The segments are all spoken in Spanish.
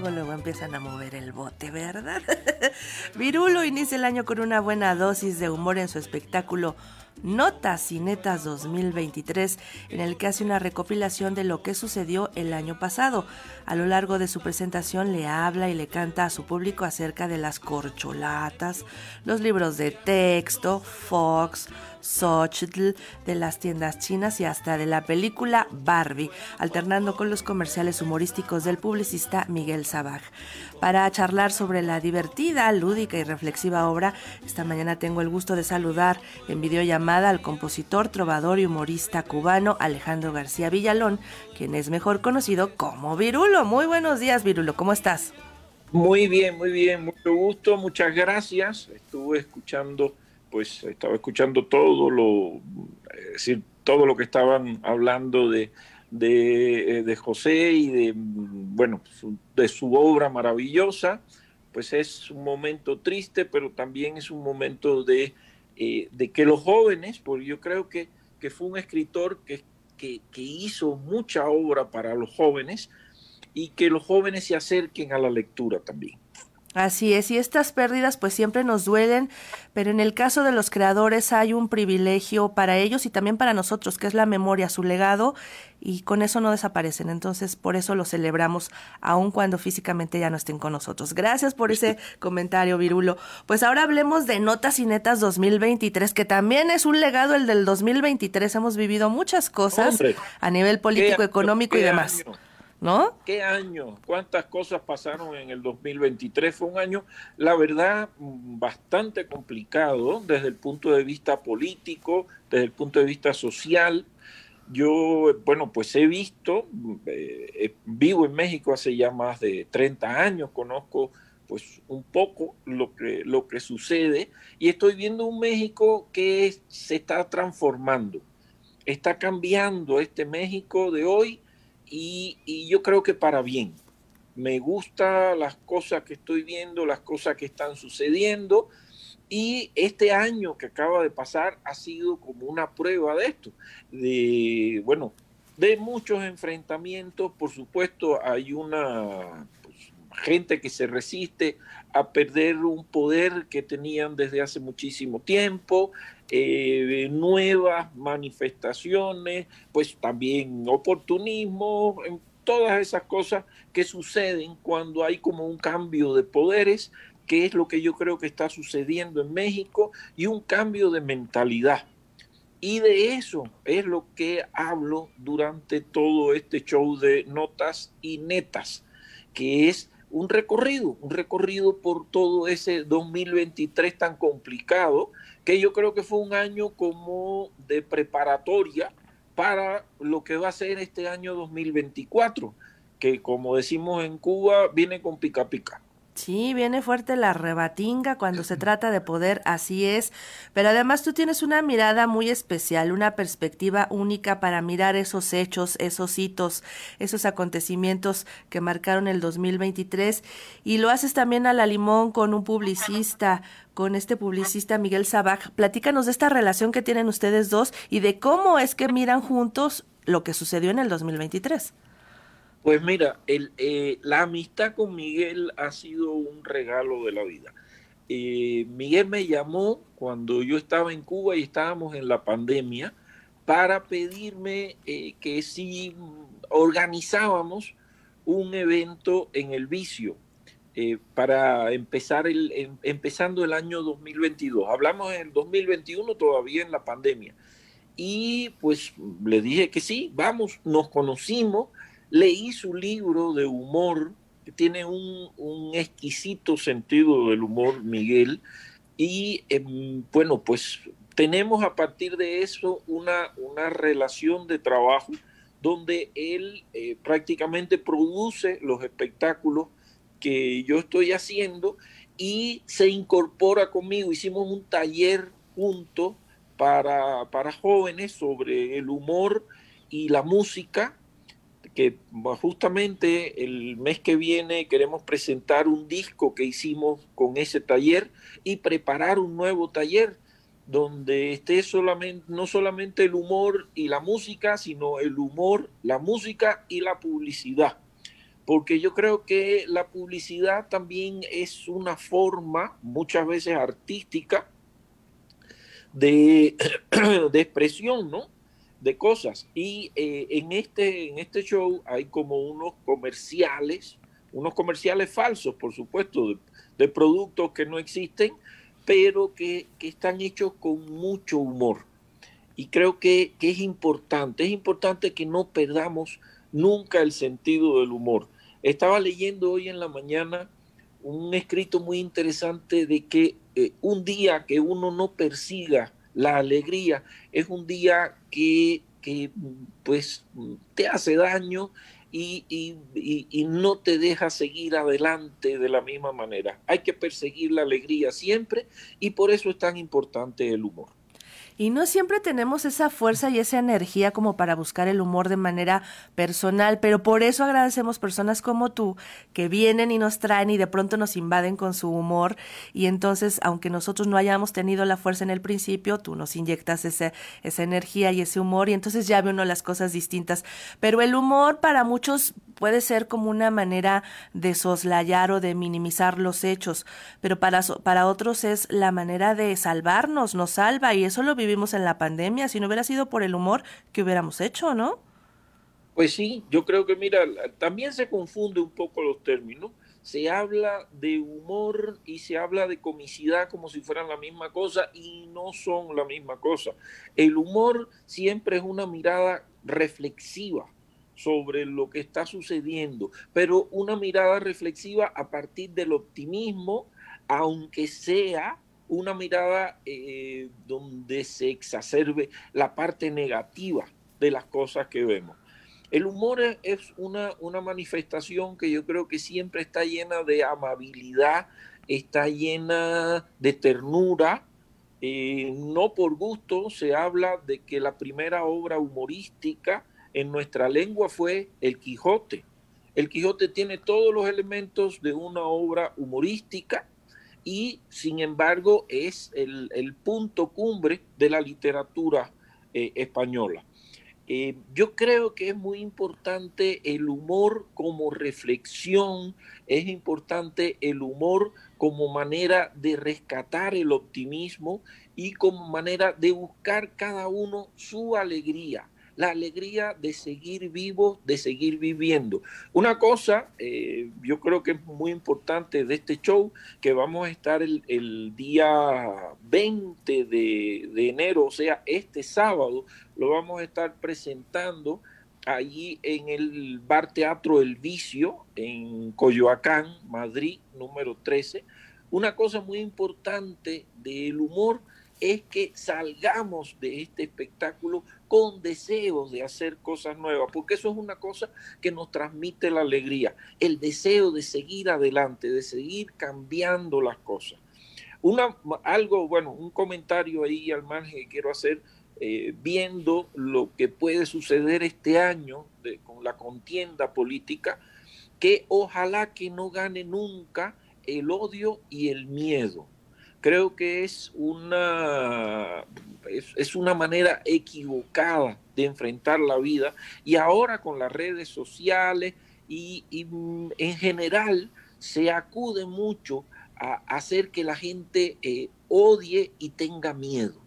luego, luego empiezan a mover el bote, ¿verdad? Virulo inicia el año con una buena dosis de humor en su espectáculo Notas y Netas 2023, en el que hace una recopilación de lo que sucedió el año pasado. A lo largo de su presentación le habla y le canta a su público acerca de las corcholatas, los libros de texto, Fox, Xochitl, de las tiendas chinas y hasta de la película Barbie, alternando con los comerciales humorísticos del publicista Miguel Sabaj. Para charlar sobre la divertida, lúdica y reflexiva obra, esta mañana tengo el gusto de saludar en videollamada al compositor, trovador y humorista cubano Alejandro García Villalón, quien es mejor conocido como Virulo. Muy buenos días, Virulo, ¿cómo estás? Muy bien, muy bien, mucho gusto, muchas gracias. Estuve escuchando pues estaba escuchando todo lo, decir, todo lo que estaban hablando de, de, eh, José y de, bueno, de su obra maravillosa, pues es un momento triste, pero también es un momento de, eh, de que los jóvenes, porque yo creo que, que fue un escritor que, que, que hizo mucha obra para los jóvenes y que los jóvenes se acerquen a la lectura también. Así es, y estas pérdidas pues siempre nos duelen, pero en el caso de los creadores hay un privilegio para ellos y también para nosotros, que es la memoria, su legado, y con eso no desaparecen. Entonces, por eso lo celebramos, aun cuando físicamente ya no estén con nosotros. Gracias por ese comentario, Virulo. Pues ahora hablemos de Notas y Netas 2023, que también es un legado el del 2023. Hemos vivido muchas cosas a nivel político, económico y demás. ¿No? ¿Qué año? ¿Cuántas cosas pasaron en el 2023? Fue un año, la verdad, bastante complicado desde el punto de vista político, desde el punto de vista social. Yo, bueno, pues he visto, eh, eh, vivo en México hace ya más de 30 años, conozco pues un poco lo que, lo que sucede y estoy viendo un México que se está transformando, está cambiando este México de hoy y, yo creo que para bien. Me gustan las cosas que estoy viendo, las cosas que están sucediendo. Y este año que acaba de pasar ha sido como una prueba de esto, de, bueno, de muchos enfrentamientos. Por supuesto, hay una gente que se resiste a perder un poder que tenían desde hace muchísimo tiempo, eh, nuevas manifestaciones, pues también oportunismo, todas esas cosas que suceden cuando hay como un cambio de poderes, que es lo que yo creo que está sucediendo en México, y un cambio de mentalidad. Y de eso es lo que hablo durante todo este show de notas y netas, que es un recorrido, un recorrido por todo ese 2023 tan complicado, que yo creo que fue un año como de preparatoria para lo que va a ser este año 2024, que como decimos en Cuba, viene con pica pica. Sí, viene fuerte la rebatinga cuando se trata de poder, así es. Pero además tú tienes una mirada muy especial, una perspectiva única para mirar esos hechos, esos hitos, esos acontecimientos que marcaron el 2023. Y lo haces también a la limón con un publicista, con este publicista Miguel Sabaj. Platícanos de esta relación que tienen ustedes dos y de cómo es que miran juntos lo que sucedió en el 2023. Pues mira, eh, la amistad con Miguel ha sido un regalo de la vida. Eh, Miguel me llamó cuando yo estaba en Cuba y estábamos en la pandemia para pedirme eh, que si organizábamos un evento en el vicio para empezar el, em, empezando el año 2022. Hablamos en el 2021 todavía en la pandemia. Y pues le dije que sí, vamos, nos conocimos Leí su libro de humor, que tiene un, exquisito sentido del humor, Miguel, y em, bueno, pues tenemos a partir de eso una, una relación de trabajo donde él eh, prácticamente produce los espectáculos que yo estoy haciendo y se incorpora conmigo. Hicimos un taller junto para, para jóvenes sobre el humor y la música que justamente el mes que viene queremos presentar un disco que hicimos con ese taller y preparar un nuevo taller donde esté solamente, no solamente el humor y la música, sino el humor, la música y la publicidad. porque yo creo que la publicidad también es una forma, muchas veces artística, de, de expresión, ¿no? De cosas. Y eh, en, este, en este show hay como unos comerciales, unos comerciales falsos, por supuesto, de, productos que no existen, pero que, están hechos con mucho humor. Y creo que, que es importante, es importante que no perdamos nunca el sentido del humor. Estaba leyendo hoy en la mañana un escrito muy interesante de que eh, un día que uno no persiga la alegría es un día que, pues te hace daño y, y, no te deja seguir adelante de la misma manera. Hay que perseguir la alegría siempre y por eso es tan importante el humor. Y no siempre tenemos esa fuerza y esa energía como para buscar el humor de manera personal, pero por eso agradecemos personas como tú que vienen y nos traen y de pronto nos invaden con su humor y entonces, aunque nosotros no hayamos tenido la fuerza en el principio, tú nos inyectas ese, esa energía y ese humor y entonces ya ve uno las cosas distintas. Pero el humor para muchos puede ser como una manera de soslayar o de minimizar los hechos, pero para, para otros es la manera de salvarnos, nos salva y eso lo vivimos en la pandemia. Si no hubiera sido por el humor, ¿qué hubiéramos hecho, no? Pues sí, yo creo que, mira, también se confunde un poco los términos. Se habla de humor y se habla de comicidad como si fueran la misma cosa y no son la misma cosa. El humor siempre es una mirada reflexiva sobre lo que está sucediendo, pero una mirada reflexiva a partir del optimismo, aunque sea una mirada eh, donde se exacerbe la parte negativa de las cosas que vemos. El humor es una, una manifestación que yo creo que siempre está llena de amabilidad, está llena de ternura. Eh, no por gusto se habla de que la primera obra humorística en nuestra lengua fue El Quijote. El Quijote tiene todos los elementos de una obra humorística y sin embargo es el, punto cumbre de la literatura eh, española. Eh, yo creo que es muy importante el humor como reflexión, es importante el humor como manera de rescatar el optimismo y como manera de buscar cada uno su alegría la alegría de seguir vivo, de seguir viviendo. Una cosa, eh, yo creo que es muy importante de este show, que vamos a estar el, día 20 de, de, enero, o sea, este sábado, lo vamos a estar presentando allí en el Bar Teatro El Vicio, en Coyoacán, Madrid, número 13. Una cosa muy importante del humor es que salgamos de este espectáculo con deseos de hacer cosas nuevas, porque eso es una cosa que nos transmite la alegría, el deseo de seguir adelante, de seguir cambiando las cosas. Una, algo, bueno, un comentario ahí al margen que quiero hacer, eh, viendo lo que puede suceder este año con la contienda política, que ojalá que no gane nunca el odio y el miedo creo que es una, es, una manera equivocada de enfrentar la vida y ahora con las redes sociales y, mm, en general se acude mucho a hacer que la gente eh, odie y tenga miedo.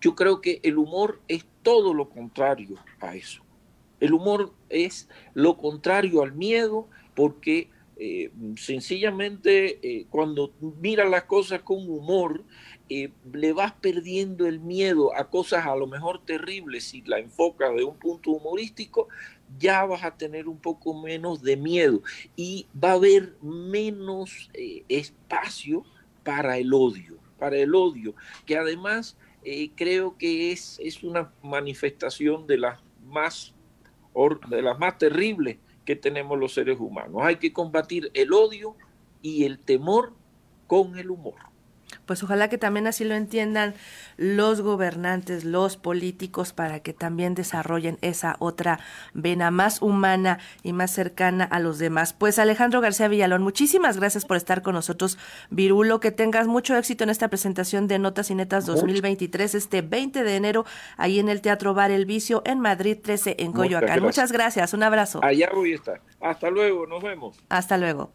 Yo creo que el humor es todo lo contrario a eso. El humor es lo contrario al miedo porque eh, sencillamente eh, cuando miras las cosas con humor, eh, le vas perdiendo el miedo a cosas a lo mejor terribles. Si la enfocas de un punto humorístico, ya vas a tener un poco menos de miedo y va a haber menos espacio para el odio, para el odio, que además creo que es, es una manifestación de las más, de las más terribles que tenemos los seres humanos. Hay que combatir el odio y el temor con el humor. Pues ojalá que también así lo entiendan los gobernantes, los políticos, para que también desarrollen esa otra vena más humana y más cercana a los demás. Pues Alejandro García Villalón, muchísimas gracias por estar con nosotros, Virulo, que tengas mucho éxito en esta presentación de Notas y Netas 2023, este 20 de enero, ahí en el Teatro Bar El Vicio, en Madrid 13, en Coyoacán. Muchas gracias, un abrazo. Allá voy a estar. Hasta luego, nos vemos. Hasta luego.